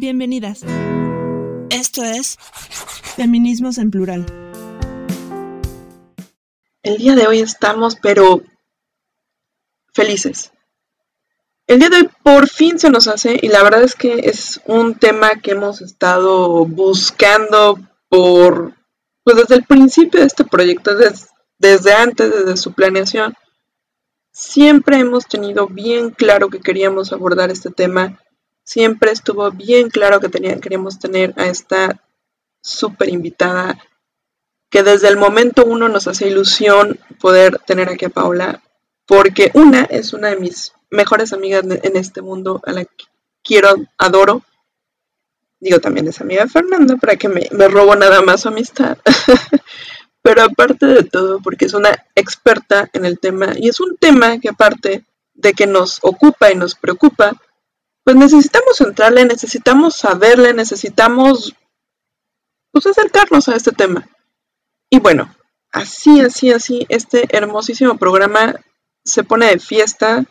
Bienvenidas. Esto es Feminismos en Plural. El día de hoy estamos, pero felices. El día de hoy por fin se nos hace y la verdad es que es un tema que hemos estado buscando por, pues desde el principio de este proyecto, desde, desde antes, desde su planeación. Siempre hemos tenido bien claro que queríamos abordar este tema siempre estuvo bien claro que queríamos tener a esta súper invitada, que desde el momento uno nos hace ilusión poder tener aquí a Paula, porque una es una de mis mejores amigas en este mundo, a la que quiero, adoro. Digo, también es amiga de Fernanda, para que me, me robo nada más su amistad. Pero aparte de todo, porque es una experta en el tema, y es un tema que aparte de que nos ocupa y nos preocupa, pues necesitamos entrarle, necesitamos saberle, necesitamos pues acercarnos a este tema. Y bueno, así, así, así, este hermosísimo programa se pone de fiesta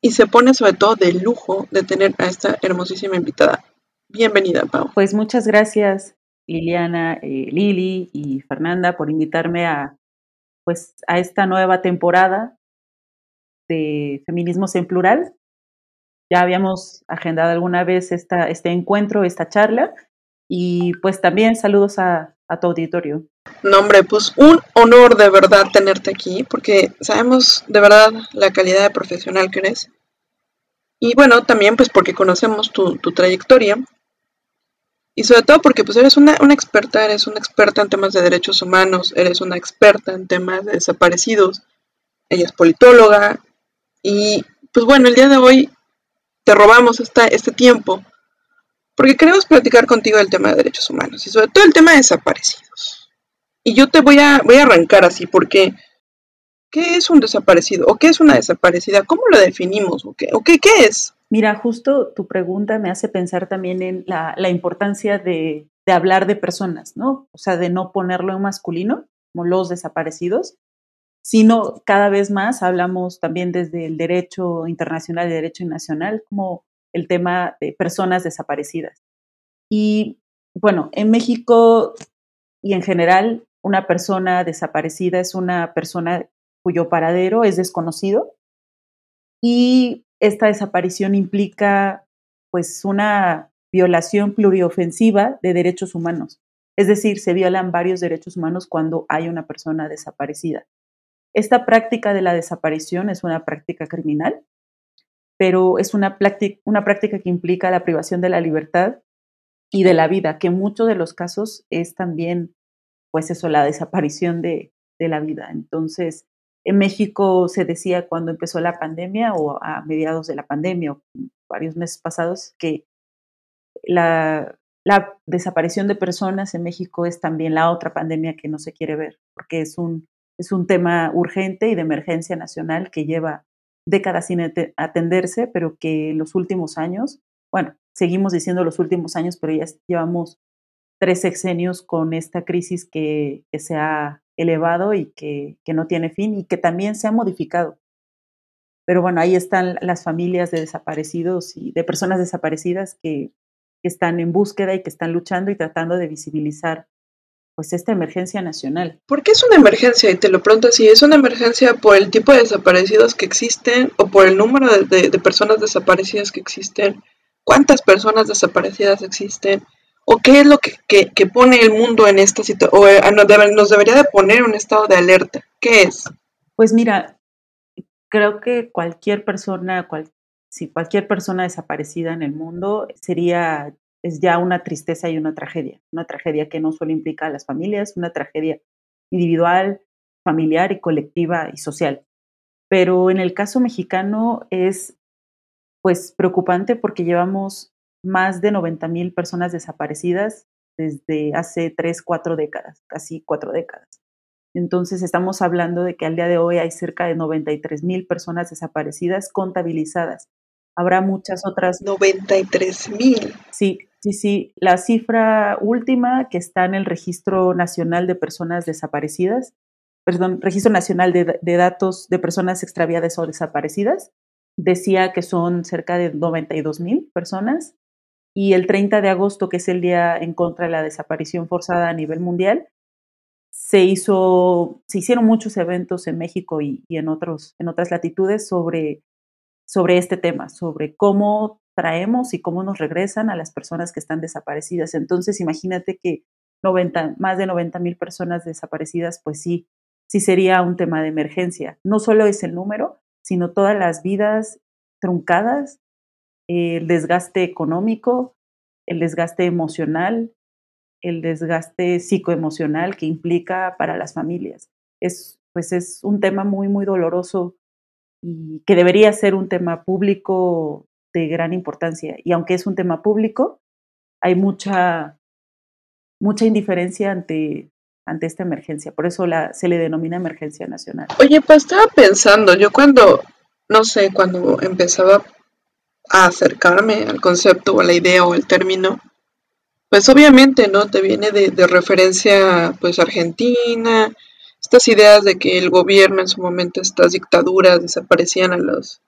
y se pone sobre todo de lujo de tener a esta hermosísima invitada. Bienvenida, Pau. Pues muchas gracias, Liliana, eh, Lili y Fernanda, por invitarme a, pues, a esta nueva temporada de Feminismos en Plural. Ya habíamos agendado alguna vez esta, este encuentro, esta charla, y pues también saludos a, a tu auditorio. No, hombre, pues un honor de verdad tenerte aquí, porque sabemos de verdad la calidad de profesional que eres. Y bueno, también pues porque conocemos tu, tu trayectoria. Y sobre todo porque pues eres una, una, experta, eres una experta en temas de derechos humanos, eres una experta en temas de desaparecidos. Ella es politóloga. Y pues bueno, el día de hoy te robamos este tiempo porque queremos platicar contigo del tema de derechos humanos y sobre todo el tema de desaparecidos. Y yo te voy a, voy a arrancar así porque ¿qué es un desaparecido? ¿O qué es una desaparecida? ¿Cómo lo definimos? ¿O qué, qué, es? Mira, justo tu pregunta me hace pensar también en la, importancia de hablar de personas, ¿no? O sea, de no ponerlo en masculino, como los desaparecidos, sino cada vez más hablamos también desde el derecho internacional y derecho nacional como el tema de personas desaparecidas. Y bueno, en México y en general, una persona desaparecida es una persona cuyo paradero es desconocido y esta desaparición implica pues una violación pluriofensiva de derechos humanos. Es decir, se violan varios derechos humanos cuando hay una persona desaparecida. Esta práctica de la desaparición es una práctica criminal, pero es una, una práctica que implica la privación de la libertad y de la vida, que en muchos de los casos es también, pues eso, la desaparición de, la vida. Entonces, en México se decía cuando empezó la pandemia o a mediados de la pandemia o varios meses pasados que la desaparición de personas en México es también la otra pandemia que no se quiere ver, porque es un es un tema urgente y de emergencia nacional que lleva décadas sin atenderse, pero que en los últimos años, bueno, seguimos diciendo los últimos años, pero ya llevamos tres sexenios con esta crisis que, que se ha elevado y que, que, no tiene fin y que también se ha modificado. Pero bueno, ahí están las familias de desaparecidos y de personas desaparecidas que, que están en búsqueda y que están luchando y tratando de visibilizar pues esta emergencia nacional. ¿Por qué es una emergencia? Y te lo pregunto así, ¿es una emergencia por el tipo de desaparecidos que existen o por el número de, de, personas desaparecidas que existen? ¿Cuántas personas desaparecidas existen? ¿O qué es lo que, que, que pone el mundo en esta situación? ¿O eh, nos, debe, nos debería de poner un estado de alerta? ¿Qué es? Pues mira, creo que cualquier persona, cual, si cualquier persona desaparecida en el mundo sería es ya una tristeza y una tragedia, una tragedia que no solo implica a las familias, una tragedia individual, familiar y colectiva y social. Pero en el caso mexicano es pues preocupante porque llevamos más de 90 mil personas desaparecidas desde hace tres, cuatro décadas, casi cuatro décadas. Entonces estamos hablando de que al día de hoy hay cerca de 93 mil personas desaparecidas contabilizadas. Habrá muchas otras. 93 mil. Sí, Sí, sí, la cifra última que está en el Registro Nacional de Personas Desaparecidas, perdón, Registro Nacional de, Datos de Personas Extraviadas o Desaparecidas, decía que son cerca de 92 mil personas y el 30 de agosto, que es el día en contra de la desaparición forzada a nivel mundial, se hizo, se hicieron muchos eventos en México y, en, otros, en otras latitudes sobre, sobre este tema, sobre cómo traemos y cómo nos regresan a las personas que están desaparecidas. Entonces, imagínate que 90, más de 90 mil personas desaparecidas, pues sí, sí sería un tema de emergencia. No solo es el número, sino todas las vidas truncadas, el desgaste económico, el desgaste emocional, el desgaste psicoemocional que implica para las familias. Es, pues es un tema muy, muy doloroso y que debería ser un tema público de gran importancia. Y aunque es un tema público, hay mucha, mucha indiferencia ante, ante esta emergencia. Por eso la, se le denomina emergencia nacional. Oye, pues estaba pensando, yo cuando, no sé, cuando empezaba a acercarme al concepto o a la idea o el término, pues obviamente, ¿no? Te viene de, de, referencia, pues, Argentina, estas ideas de que el gobierno en su momento, estas dictaduras desaparecían a los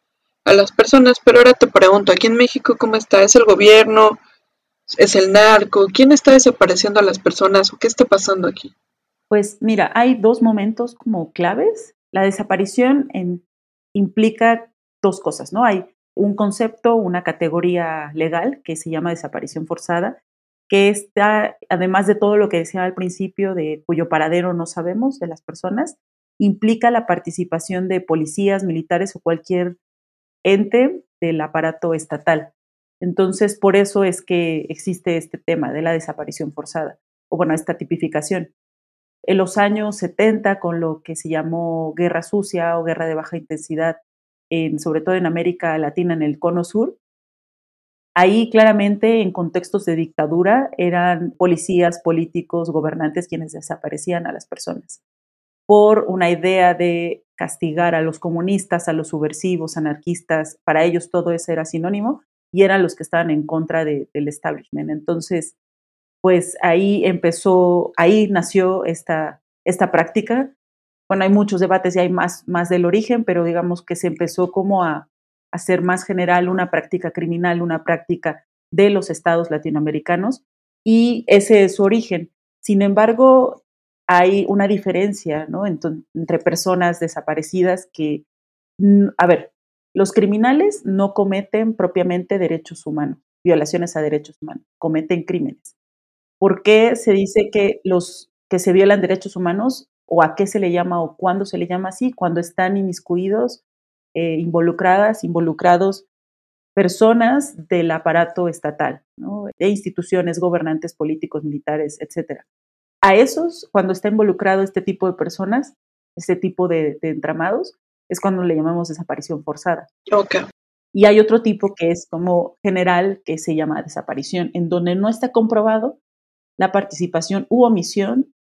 a las personas, pero ahora te pregunto, aquí en México, ¿cómo está? ¿Es el gobierno? ¿Es el narco? ¿Quién está desapareciendo a las personas o qué está pasando aquí? Pues mira, hay dos momentos como claves. La desaparición implica dos cosas, ¿no? Hay un concepto, una categoría legal que se llama desaparición forzada, que está, además de todo lo que decía al principio, de cuyo paradero no sabemos de las personas, implica la participación de policías, militares o cualquier ente del aparato estatal. Entonces, por eso es que existe este tema de la desaparición forzada, o bueno, esta tipificación. En los años 70, con lo que se llamó guerra sucia o guerra de baja intensidad, en, sobre todo en América Latina, en el Cono Sur, ahí claramente en contextos de dictadura eran policías, políticos, gobernantes quienes desaparecían a las personas por una idea de castigar a los comunistas, a los subversivos, anarquistas, para ellos todo eso era sinónimo y eran los que estaban en contra del establishment. Entonces, pues ahí empezó, ahí nació esta, esta práctica. Bueno, hay muchos debates y hay más, más del origen, pero digamos que se empezó como a, ser más general una práctica criminal, una práctica de los estados latinoamericanos y ese es su origen. Sin embargo, hay una diferencia ¿no? entre personas desaparecidas que, a ver, los criminales no cometen propiamente derechos humanos, violaciones a derechos humanos, cometen crímenes. ¿Por qué se dice que los que se violan derechos humanos o a qué se le llama o cuándo se le llama así? Cuando están inmiscuidos, eh, involucradas, involucrados personas del aparato estatal, de instituciones, gobernantes políticos, militares, etcétera a esos, cuando está involucrado este tipo de personas, este tipo de, entramados, es cuando le llamamos desaparición forzada. Okay. Y hay otro tipo que es como general, que se llama desaparición, en donde no está comprobado la participación u omisión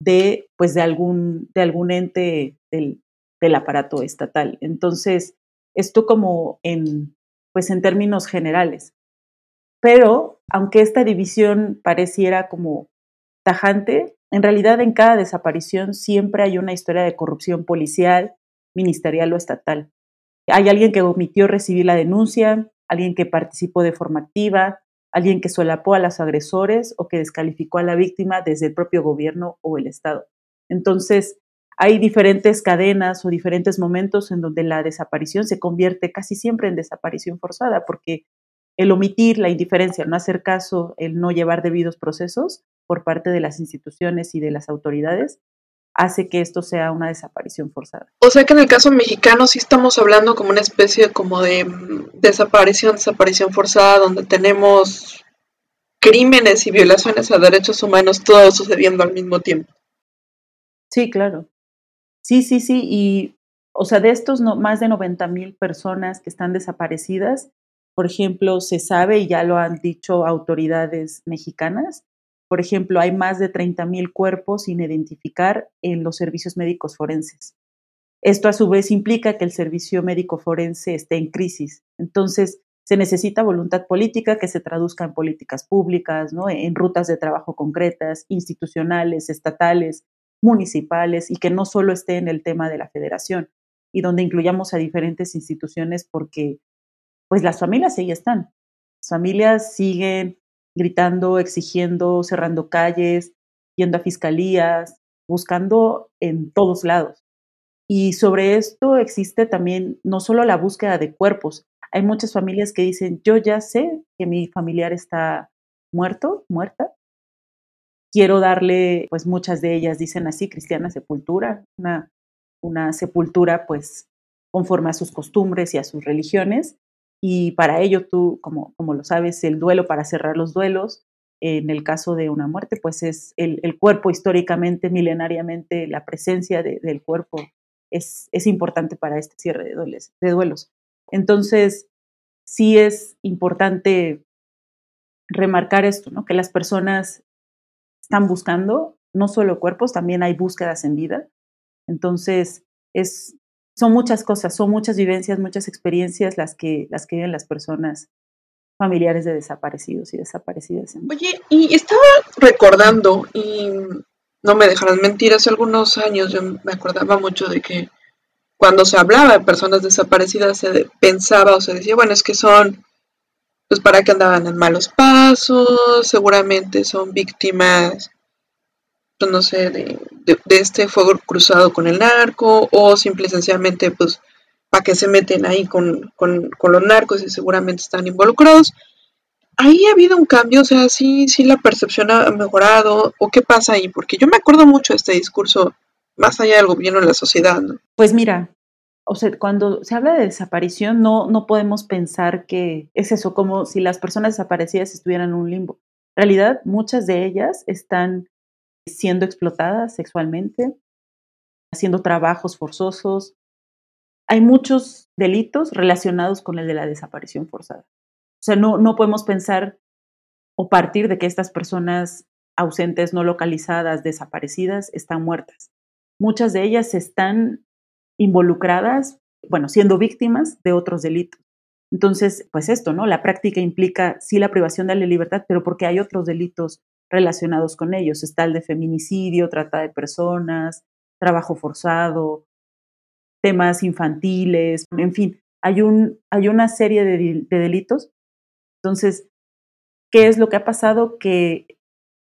de, pues, de, algún, de algún ente del, del aparato estatal. Entonces, esto como en, pues, en términos generales. Pero, aunque esta división pareciera como tajante, en realidad en cada desaparición siempre hay una historia de corrupción policial, ministerial o estatal. Hay alguien que omitió recibir la denuncia, alguien que participó de forma activa, alguien que solapó a los agresores o que descalificó a la víctima desde el propio gobierno o el Estado. Entonces, hay diferentes cadenas o diferentes momentos en donde la desaparición se convierte casi siempre en desaparición forzada, porque el omitir, la indiferencia, no hacer caso, el no llevar debidos procesos, por parte de las instituciones y de las autoridades hace que esto sea una desaparición forzada. O sea que en el caso mexicano sí estamos hablando como una especie como de mm, desaparición, desaparición forzada, donde tenemos crímenes y violaciones a derechos humanos todo sucediendo al mismo tiempo. Sí, claro. Sí, sí, sí. Y, o sea, de estos no, más de 90 mil personas que están desaparecidas, por ejemplo, se sabe, y ya lo han dicho autoridades mexicanas, por ejemplo, hay más de 30.000 cuerpos sin identificar en los servicios médicos forenses. Esto a su vez implica que el servicio médico forense esté en crisis. Entonces, se necesita voluntad política que se traduzca en políticas públicas, ¿no? en rutas de trabajo concretas, institucionales, estatales, municipales, y que no solo esté en el tema de la federación, y donde incluyamos a diferentes instituciones porque pues las familias ahí están. familias siguen gritando, exigiendo, cerrando calles, yendo a fiscalías, buscando en todos lados. Y sobre esto existe también no solo la búsqueda de cuerpos, hay muchas familias que dicen, yo ya sé que mi familiar está muerto, muerta, quiero darle, pues muchas de ellas dicen así, cristiana sepultura, una, una sepultura pues conforme a sus costumbres y a sus religiones. Y para ello tú, como, como lo sabes, el duelo para cerrar los duelos, en el caso de una muerte, pues es el, cuerpo históricamente, milenariamente, la presencia del cuerpo es, es, importante para este cierre de, de duelos. Entonces, sí es importante remarcar esto, ¿no? que las personas están buscando no solo cuerpos, también hay búsquedas en vida. Entonces, es, son muchas cosas, son muchas vivencias, muchas experiencias las que, las que viven las personas familiares de desaparecidos y desaparecidas. Oye, y estaba recordando, y no me dejarán mentir, hace algunos años yo me acordaba mucho de que cuando se hablaba de personas desaparecidas se pensaba o se decía, bueno, es que son pues para que andaban en malos pasos, seguramente son víctimas, pues, no sé, de, este fuego cruzado con el narco, o simple y sencillamente, pues, para que se meten ahí con, los narcos y seguramente están involucrados. Ahí ha habido un cambio, o sea, sí, sí la percepción ha mejorado, o qué pasa ahí, porque yo me acuerdo mucho de este discurso más allá del gobierno de la sociedad. Pues mira, o sea, cuando se habla de desaparición, no, no podemos pensar que es eso, como si las personas desaparecidas estuvieran en un limbo. En realidad, muchas de ellas están siendo explotadas sexualmente, haciendo trabajos forzosos. Hay muchos delitos relacionados con el de la desaparición forzada. O sea, no, no podemos pensar o partir de que estas personas ausentes, no localizadas, desaparecidas, están muertas. Muchas de ellas están involucradas, bueno, siendo víctimas de otros delitos. Entonces, pues esto, ¿no? La práctica implica sí la privación de la libertad, pero porque hay otros delitos relacionados con ellos. Está el de feminicidio, trata de personas, trabajo forzado, temas infantiles, en fin, hay, un, hay una serie de, de delitos. Entonces, ¿qué es lo que ha pasado? Que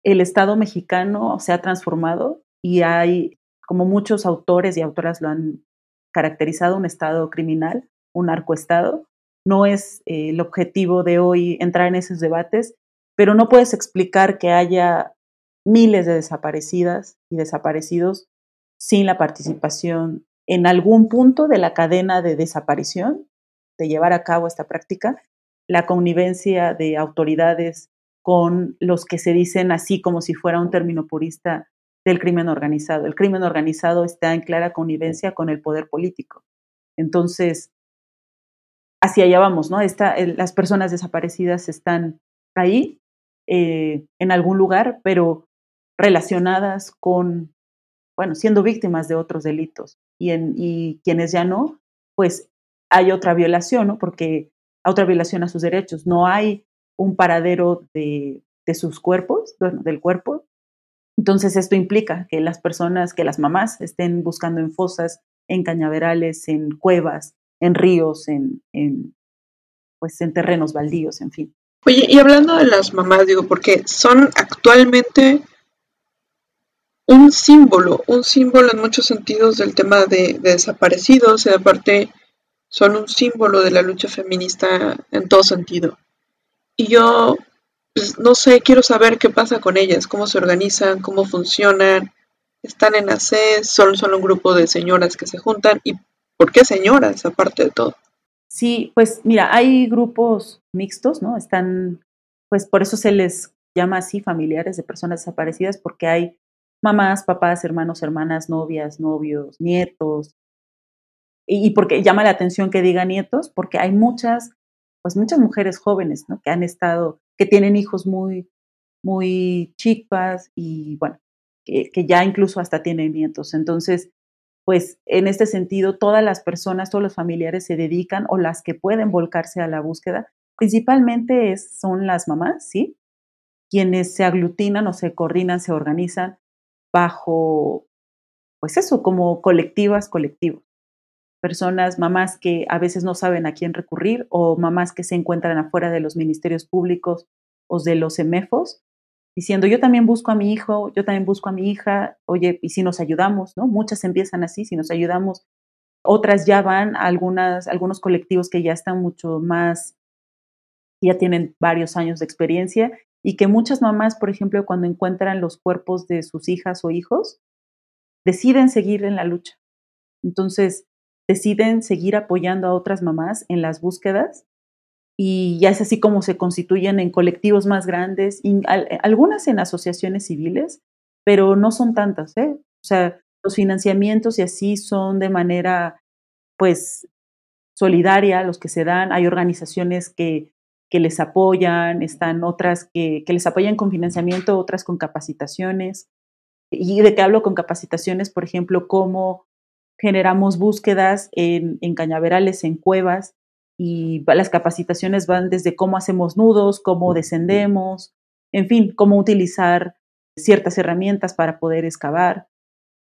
el Estado mexicano se ha transformado y hay, como muchos autores y autoras lo han caracterizado un Estado criminal, un narcoestado. No es eh, el objetivo de hoy entrar en esos debates, pero no puedes explicar que haya miles de desaparecidas y desaparecidos sin la participación en algún punto de la cadena de desaparición, de llevar a cabo esta práctica, la connivencia de autoridades con los que se dicen así como si fuera un término purista del crimen organizado. El crimen organizado está en clara connivencia con el poder político. Entonces, hacia allá vamos, ¿no? las personas desaparecidas están ahí, eh, en algún lugar, pero relacionadas con, bueno, siendo víctimas de otros delitos. Y, en, y quienes ya no, pues hay otra violación, ¿no? Porque otra violación a sus derechos. No hay un paradero de, de sus cuerpos, del cuerpo, entonces esto implica que las personas, que las mamás estén buscando en fosas, en cañaverales, en cuevas, en ríos, en, pues en terrenos baldíos, en fin. Oye, y hablando de las mamás, digo, porque son actualmente un símbolo, un símbolo en muchos sentidos del tema de, de desaparecidos y aparte son un símbolo de la lucha feminista en todo sentido. Y yo pues, no sé, quiero saber qué pasa con ellas, cómo se organizan, cómo funcionan, están en ACES, son solo un grupo de señoras que se juntan y ¿por qué señoras aparte de todo? Sí, pues mira, hay grupos mixtos, ¿no? Están, pues por eso se les llama así familiares de personas desaparecidas, porque hay mamás, papás, hermanos, hermanas, novias, novios, nietos. Y, porque llama la atención que diga nietos, porque hay muchas, pues muchas mujeres jóvenes, ¿no? Que han estado que tienen hijos muy, muy chicas y bueno, que, ya incluso hasta tienen nietos. Entonces, pues en este sentido, todas las personas, todos los familiares se dedican o las que pueden volcarse a la búsqueda, principalmente son las mamás, ¿sí? Quienes se aglutinan o se coordinan, se organizan bajo, pues eso, como colectivas, colectivos. personas, mamás que a veces no saben a quién recurrir o mamás que se encuentran afuera de los ministerios públicos o de los EMEFOS, diciendo, yo también busco a mi hijo, yo también busco a mi hija, oye, y si nos ayudamos, ¿no? Muchas empiezan así, si nos ayudamos, otras ya van algunas, algunos colectivos que ya están mucho más, ya tienen varios años de experiencia y que muchas mamás, por ejemplo, cuando encuentran los cuerpos de sus hijas o hijos, deciden seguir en la lucha. Entonces, deciden seguir apoyando a otras mamás en las búsquedas y ya es así como se constituyen en colectivos más grandes, algunas en asociaciones civiles, pero no son tantas, ¿eh? O sea, los financiamientos y así son de manera, pues, solidaria los que se dan. Hay organizaciones que, que les apoyan, están otras que, que les apoyan con financiamiento, otras con capacitaciones. Y de qué hablo con capacitaciones, por ejemplo, cómo generamos búsquedas en cañaverales, en cuevas, y las capacitaciones van desde cómo hacemos nudos, cómo descendemos, en fin, cómo utilizar ciertas herramientas para poder excavar.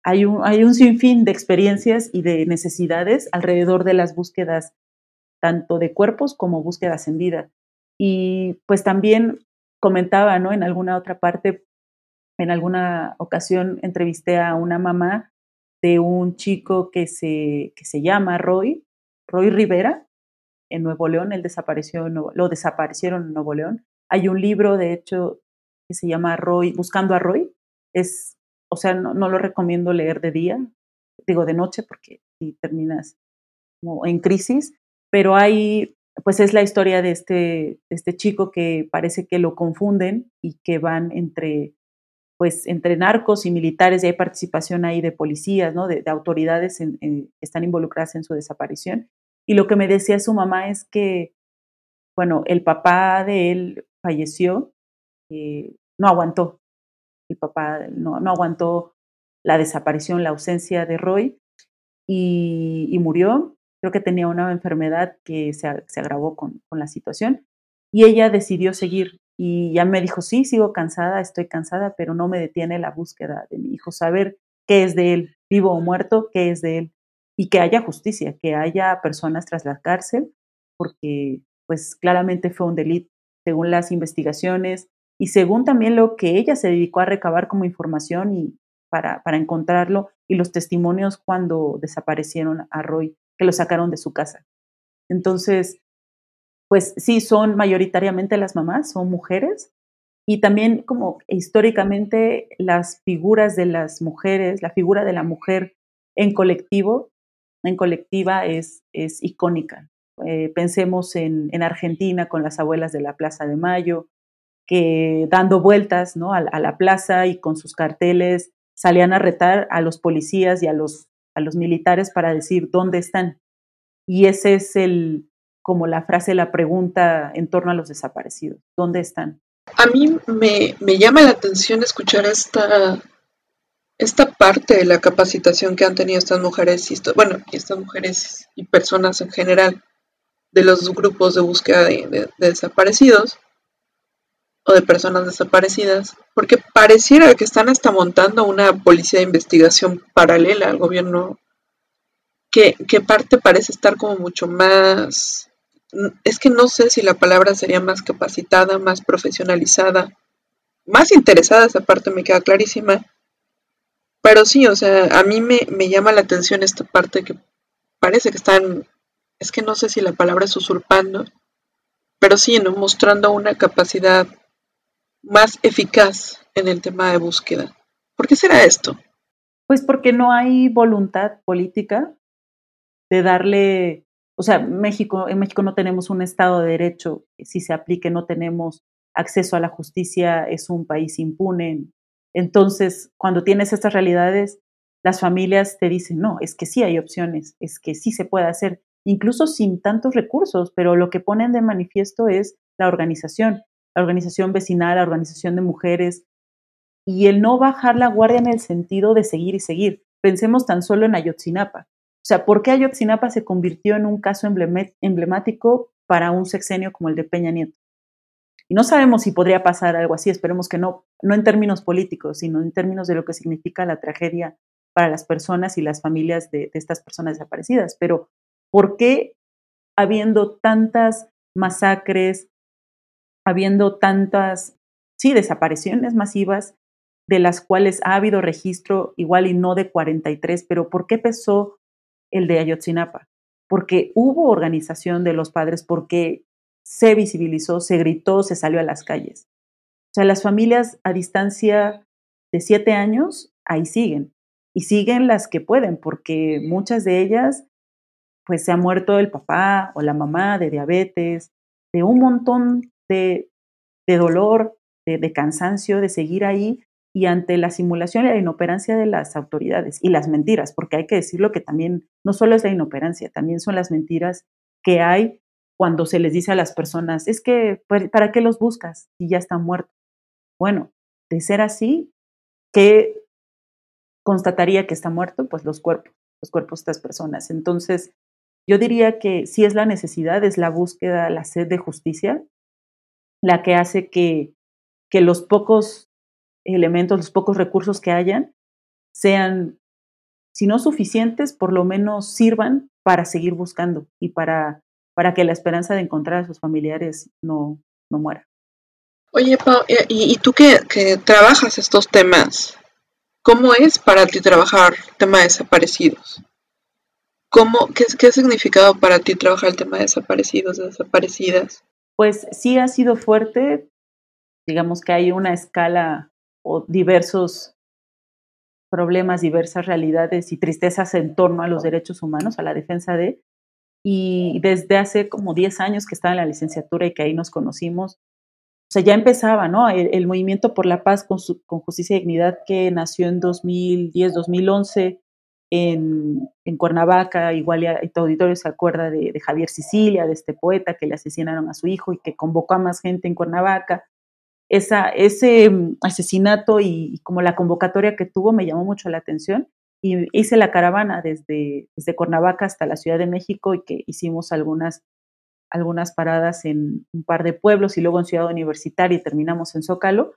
Hay un, hay un sinfín de experiencias y de necesidades alrededor de las búsquedas, tanto de cuerpos como búsquedas en vida. Y pues también comentaba, ¿no? En alguna otra parte, en alguna ocasión entrevisté a una mamá de un chico que se, que se llama Roy, Roy Rivera, en Nuevo León, él desapareció, lo desaparecieron en Nuevo León. Hay un libro, de hecho, que se llama Roy, Buscando a Roy. Es, o sea, no, lo recomiendo leer de día, digo de noche, porque si terminas como en crisis, pero hay, pues es la historia de este, este chico que parece que lo confunden y que van entre, pues entre narcos y militares y hay participación ahí de policías, ¿no? de, autoridades que están involucradas en su desaparición. Y lo que me decía su mamá es que, bueno, el papá de él falleció, eh, no aguantó, el papá no, no, aguantó la desaparición, la ausencia de Roy y, murió. Creo que tenía una enfermedad que se, se agravó con, con la situación y ella decidió seguir y ya me dijo, sí, sigo cansada, estoy cansada, pero no me detiene la búsqueda de mi hijo, saber qué es de él, vivo o muerto, qué es de él y que haya justicia, que haya personas tras la cárcel, porque pues claramente fue un delito según las investigaciones y según también lo que ella se dedicó a recabar como información y para, para encontrarlo y los testimonios cuando desaparecieron a Roy, que lo sacaron de su casa. Entonces, pues sí, son mayoritariamente las mamás, son mujeres, y también como históricamente las figuras de las mujeres, la figura de la mujer en colectivo en colectiva es, es icónica. Eh, pensemos en, en, Argentina con las abuelas de la Plaza de Mayo, que dando vueltas ¿no? a, la plaza y con sus carteles salían a retar a los policías y a los, a los militares para decir dónde están. Y ese es el, como la frase, la pregunta en torno a los desaparecidos. ¿Dónde están? A mí me, me llama la atención escuchar esta, esta parte de la capacitación que han tenido estas mujeres, y bueno, estas mujeres y personas en general de los grupos de búsqueda de, desaparecidos o de personas desaparecidas, porque pareciera que están hasta montando una policía de investigación paralela al gobierno, que, que parte parece estar como mucho más, es que no sé si la palabra sería más capacitada, más profesionalizada, más interesada, esa parte me queda clarísima, pero sí, o sea, a mí me, llama la atención esta parte que parece que están, es que no sé si la palabra es usurpando, pero sí, ¿no? mostrando una capacidad más eficaz en el tema de búsqueda. ¿Por qué será esto? Pues porque no hay voluntad política de darle, o sea, México, en México no tenemos un Estado de Derecho, si se aplique, no tenemos acceso a la justicia, es un país impune, entonces, cuando tienes estas realidades, las familias te dicen, no, es que sí hay opciones, es que sí se puede hacer, incluso sin tantos recursos, pero lo que ponen de manifiesto es la organización, la organización vecinal, la organización de mujeres, y el no bajar la guardia en el sentido de seguir y seguir. Pensemos tan solo en Ayotzinapa. O sea, ¿por qué Ayotzinapa se convirtió en un caso emblemático para un sexenio como el de Peña Nieto? Y no sabemos si podría pasar algo así, esperemos que no, no en términos políticos, sino en términos de lo que significa la tragedia para las personas y las familias de, estas personas desaparecidas. Pero, ¿por qué habiendo tantas masacres, habiendo tantas, sí, desapariciones masivas, de las cuales ha habido registro igual y no de 43, pero ¿por qué pesó el de Ayotzinapa? Porque hubo organización de los padres, porque se visibilizó, se gritó, se salió a las calles. O sea, las familias a distancia de siete años, ahí siguen. Y siguen las que pueden, porque muchas de ellas, pues se ha muerto el papá o la mamá de diabetes, de un montón de, dolor, de, cansancio, de seguir ahí y ante la simulación y la inoperancia de las autoridades y las mentiras, porque hay que decirlo que también no solo es la inoperancia, también son las mentiras que hay cuando se les dice a las personas, es que, ¿para qué los buscas si ya están muertos? Bueno, de ser así, ¿qué constataría que está muerto? Pues los cuerpos, los cuerpos de estas personas. Entonces, yo diría que si es la necesidad, es la búsqueda, la sed de justicia, la que hace que, que los pocos elementos, los pocos recursos que hayan, sean, si no suficientes, por lo menos sirvan para seguir buscando y para, para que la esperanza de encontrar a sus familiares no, no muera. Oye, Pau, ¿y, tú que, que, trabajas estos temas? ¿Cómo es para ti trabajar tema de desaparecidos? ¿Cómo, qué, ¿Qué ha significado para ti trabajar el tema de desaparecidos, de desaparecidas? Pues sí ha sido fuerte. Digamos que hay una escala o diversos problemas, diversas realidades y tristezas en torno a los derechos humanos, a la defensa de. Y desde hace como 10 años que estaba en la licenciatura y que ahí nos conocimos, o sea, ya empezaba, ¿no? El, movimiento por la paz con, justicia y dignidad que nació en 2010, 2011 en, Cuernavaca, igual y tu auditorio se acuerda de, Javier Sicilia, de este poeta que le asesinaron a su hijo y que convocó a más gente en Cuernavaca ese mm, asesinato y, como la convocatoria que tuvo me llamó mucho la atención y hice la caravana desde, desde Cuernavaca hasta la Ciudad de México y que hicimos algunas, algunas paradas en un par de pueblos y luego en Ciudad Universitaria y terminamos en Zócalo.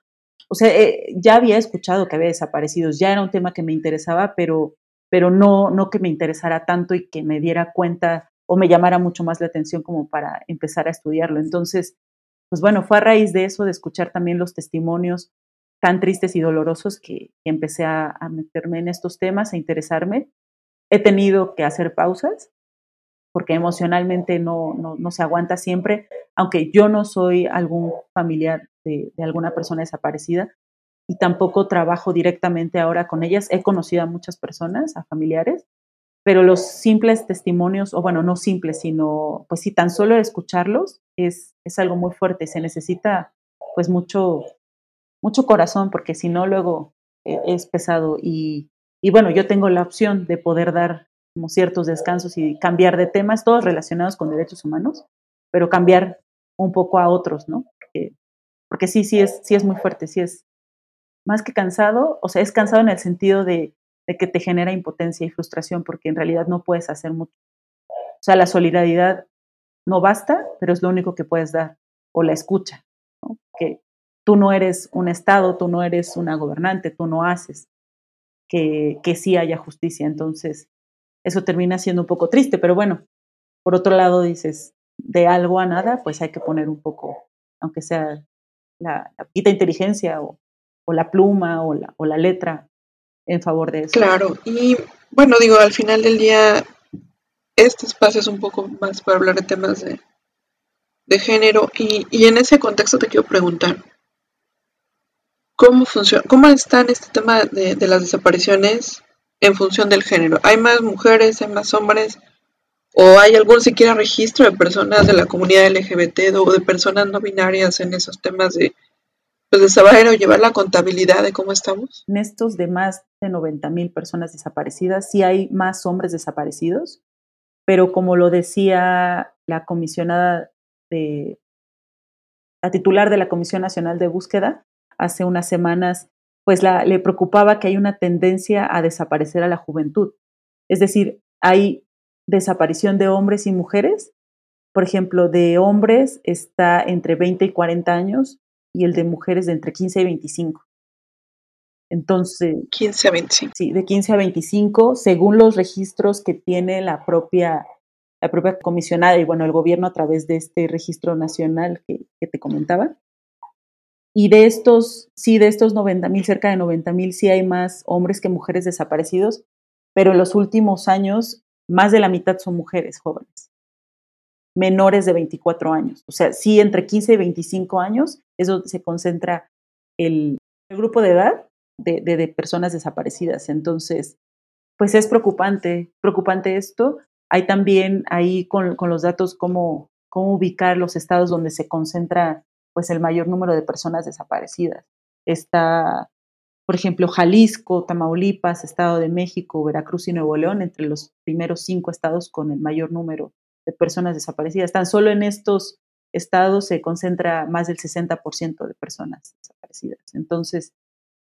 O sea, eh, ya había escuchado que había desaparecidos, ya era un tema que me interesaba, pero, pero no, no que me interesara tanto y que me diera cuenta o me llamara mucho más la atención como para empezar a estudiarlo. Entonces, pues bueno, fue a raíz de eso, de escuchar también los testimonios tan tristes y dolorosos que, empecé a, meterme en estos temas, a interesarme. He tenido que hacer pausas porque emocionalmente no, no, se aguanta siempre, aunque yo no soy algún familiar de, de, alguna persona desaparecida y tampoco trabajo directamente ahora con ellas. He conocido a muchas personas, a familiares, pero los simples testimonios, o bueno, no simples, sino pues sí, tan solo escucharlos es, es algo muy fuerte, se necesita pues mucho, mucho corazón, porque si no luego eh, es pesado y, y bueno, yo tengo la opción de poder dar como ciertos descansos y cambiar de temas, todos relacionados con derechos humanos, pero cambiar un poco a otros, ¿no? Porque, porque sí, sí es, sí es muy fuerte, sí es más que cansado, o sea, es cansado en el sentido de de que te genera impotencia y frustración porque en realidad no puedes hacer mucho. O sea, la solidaridad no basta, pero es lo único que puedes dar, o la escucha, que tú no eres un Estado, tú no eres una gobernante, tú no haces que, que sí haya justicia. Entonces, eso termina siendo un poco triste, pero bueno, por otro lado dices, de algo a nada, pues hay que poner un poco, aunque sea la, la inteligencia o, o, la pluma o la, o la letra en favor de eso. Claro, y bueno, digo, al final del día, este espacio es un poco más para hablar de temas de, de género y, y, en ese contexto te quiero preguntar, ¿cómo funciona, cómo está en este tema de, de las desapariciones en función del género? ¿Hay más mujeres, hay más hombres? ¿O hay algún siquiera registro de personas de la comunidad LGBT o de personas no binarias en esos temas de, pues de saber o llevar la contabilidad de cómo estamos. En estos de más de 90 mil personas desaparecidas, sí hay más hombres desaparecidos, pero como lo decía la comisionada de, la titular de la Comisión Nacional de Búsqueda hace unas semanas, pues la, le preocupaba que hay una tendencia a desaparecer a la juventud. Es decir, hay desaparición de hombres y mujeres. Por ejemplo, de hombres está entre 20 y 40 años y el de mujeres de entre 15 y 25. Entonces, 15 a 25. Sí, de 15 a 25, según los registros que tiene la propia, la propia comisionada y bueno, el gobierno a través de este registro nacional que, que te comentaba. Y de estos, sí, de estos 90 mil, cerca de 90 mil, sí hay más hombres que mujeres desaparecidos, pero en los últimos años más de la mitad son mujeres jóvenes, menores de 24 años. O sea, sí, entre 15 y 25 años es donde se concentra el, grupo de edad de, de, personas desaparecidas. Entonces, pues es preocupante, preocupante esto. Hay también ahí con, con los datos cómo, cómo ubicar los estados donde se concentra pues el mayor número de personas desaparecidas. Está, por ejemplo, Jalisco, Tamaulipas, Estado de México, Veracruz y Nuevo León, entre los primeros cinco estados con el mayor número de personas desaparecidas. Tan solo en estos estados se concentra más del 60% de personas desaparecidas. Entonces,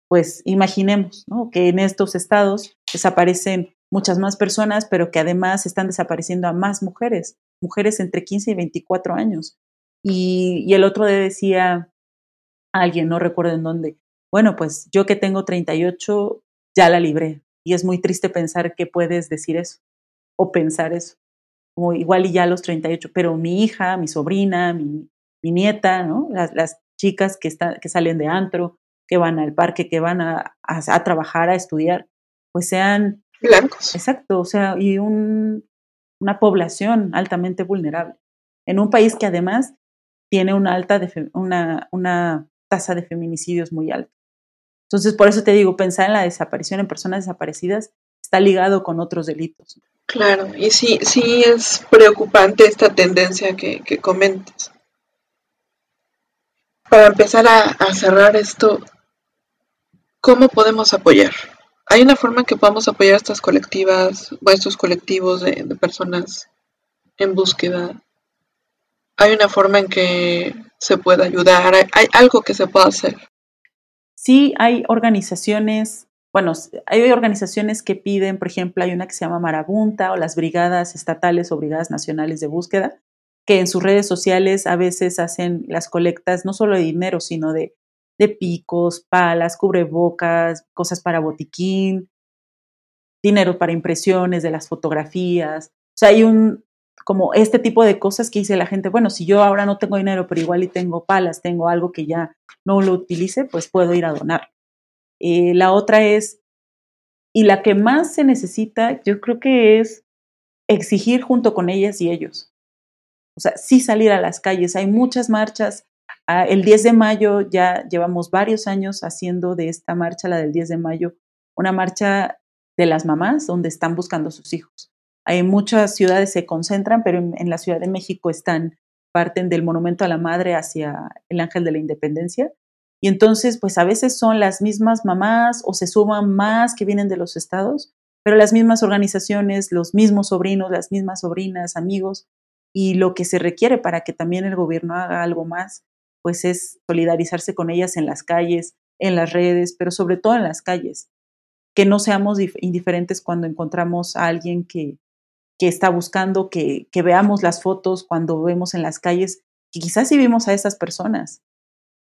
pues imaginemos que en estos estados desaparecen muchas más personas, pero que además están desapareciendo a más mujeres, mujeres entre 15 y 24 años. Y, el otro día decía alguien, no recuerdo en dónde, bueno, pues yo que tengo 38 ya la libré. Y es muy triste pensar que puedes decir eso o pensar eso. Como igual y ya a los 38, pero mi hija, mi sobrina, mi, mi nieta, ¿no? Las, las chicas que, salen de antro, que van al parque, que van a, a, trabajar, a estudiar, pues sean blancos. Exacto, o sea, y un, una población altamente vulnerable. En un país que además tiene una alta una, una tasa de feminicidios muy alta. Entonces, por eso te digo, pensar en la desaparición en personas desaparecidas está ligado con otros delitos. Claro, y sí, sí es preocupante esta tendencia que, que comentas. Para empezar a, cerrar esto, ¿cómo podemos apoyar? ¿Hay una forma en que podamos apoyar a estas colectivas o a estos colectivos de, de personas en búsqueda hay una forma en que se pueda ayudar, hay, algo que se pueda hacer. Sí, hay organizaciones, bueno, hay organizaciones que piden, por ejemplo, hay una que se llama Marabunta o las brigadas estatales o brigadas nacionales de búsqueda, que en sus redes sociales a veces hacen las colectas no solo de dinero, sino de, de picos, palas, cubrebocas, cosas para botiquín, dinero para impresiones de las fotografías. O sea, hay un, como este tipo de cosas que dice la gente, bueno, si yo ahora no tengo dinero, pero igual y tengo palas, tengo algo que ya no lo utilice, pues puedo ir a donar. Eh, la otra es, y la que más se necesita, yo creo que es exigir junto con ellas y ellos. O sea, sí salir a las calles. Hay muchas marchas. Ah, el 10 de mayo ya llevamos varios años haciendo de esta marcha, la del 10 de mayo, una marcha de las mamás donde están buscando a sus hijos. Hay muchas ciudades se concentran, pero en, la Ciudad de México están, parten del Monumento a la Madre hacia el Ángel de la Independencia. Y entonces, pues a veces son las mismas mamás o se suman más que vienen de los estados, pero las mismas organizaciones, los mismos sobrinos, las mismas sobrinas, amigos, y lo que se requiere para que también el gobierno haga algo más, pues es solidarizarse con ellas en las calles, en las redes, pero sobre todo en las calles. Que no seamos indiferentes cuando encontramos a alguien que, que está buscando que, veamos las fotos cuando vemos en las calles, que quizás sí vimos a esas personas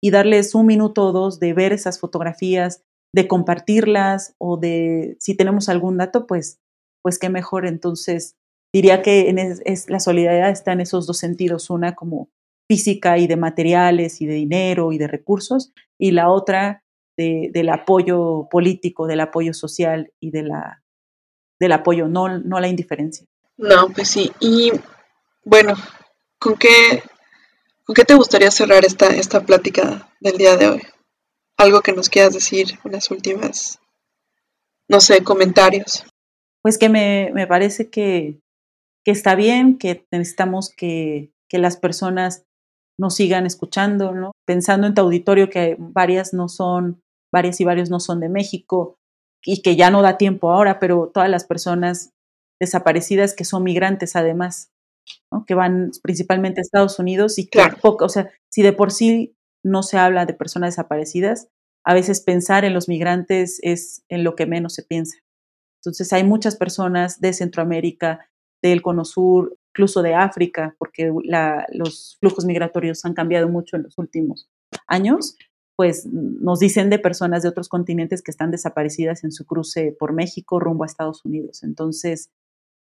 y darles un minuto o dos de ver esas fotografías, de compartirlas o de si tenemos algún dato, pues, pues qué mejor. Entonces, diría que la solidaridad está en esos dos sentidos, una como física y de materiales y de dinero y de recursos, y la otra del apoyo político, del apoyo social y de la, del apoyo, no, no la indiferencia. No, pues sí. Y bueno, ¿con qué, ¿con qué te gustaría cerrar esta, esta plática del día de hoy? Algo que nos quieras decir, unas últimas, no sé, comentarios. Pues que me, me parece que, que, está bien, que necesitamos que, que las personas nos sigan escuchando, ¿no? Pensando en tu auditorio que varias no son, varias y varios no son de México y que ya no da tiempo ahora, pero todas las personas desaparecidas que son migrantes además, que van principalmente a Estados Unidos y que poco, o sea, si de por sí no se habla de personas desaparecidas, a veces pensar en los migrantes es en lo que menos se piensa. Entonces hay muchas personas de Centroamérica, del Cono Sur, incluso de África, porque los flujos migratorios han cambiado mucho en los últimos años, pues nos dicen de personas de otros continentes que están desaparecidas en su cruce por México rumbo a Estados Unidos. Entonces,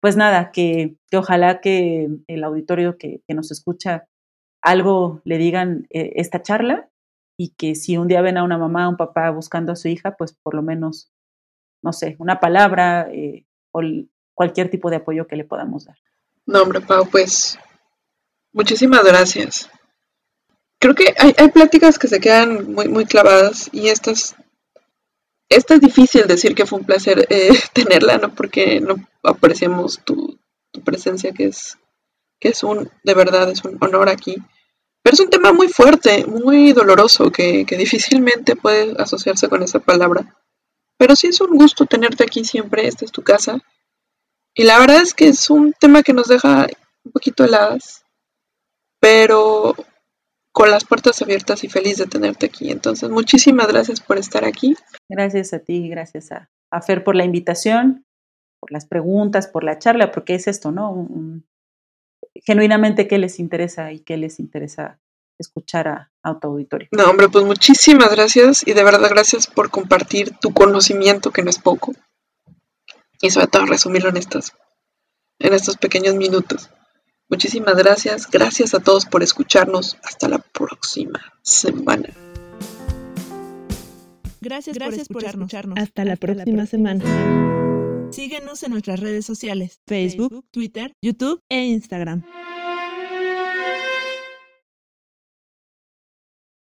pues nada, que, ojalá que el auditorio que, nos escucha algo le digan eh, esta charla y que si un día ven a una mamá o un papá buscando a su hija, pues por lo menos, no sé, una palabra eh, o cualquier tipo de apoyo que le podamos dar. No, hombre, Pau, pues muchísimas gracias creo que hay, hay pláticas que se quedan muy, muy clavadas y estas, esta es difícil decir que fue un placer eh, tenerla, ¿no? Porque no apreciamos tu, presencia, que es, que es un, de verdad, es un honor aquí. Pero es un tema muy fuerte, muy doloroso, que, que difícilmente puede asociarse con esa palabra. Pero sí es un gusto tenerte aquí siempre, esta es tu casa. Y la verdad es que es un tema que nos deja un poquito heladas, pero con las puertas abiertas y feliz de tenerte aquí. Entonces, muchísimas gracias por estar aquí. Gracias a ti, gracias a, Fer por la invitación, por las preguntas, por la charla, porque es esto, ¿no? genuinamente qué les interesa y qué les interesa escuchar a, a tu auditorio. No, hombre, pues muchísimas gracias y de verdad gracias por compartir tu conocimiento, que no es poco. Y sobre todo resumirlo en estos, en estos pequeños minutos. Muchísimas gracias. Gracias a todos por escucharnos. Hasta la próxima semana. Gracias, gracias por, escucharnos. Hasta, la, próxima semana. Síguenos en nuestras redes sociales, Facebook, Twitter, YouTube e Instagram.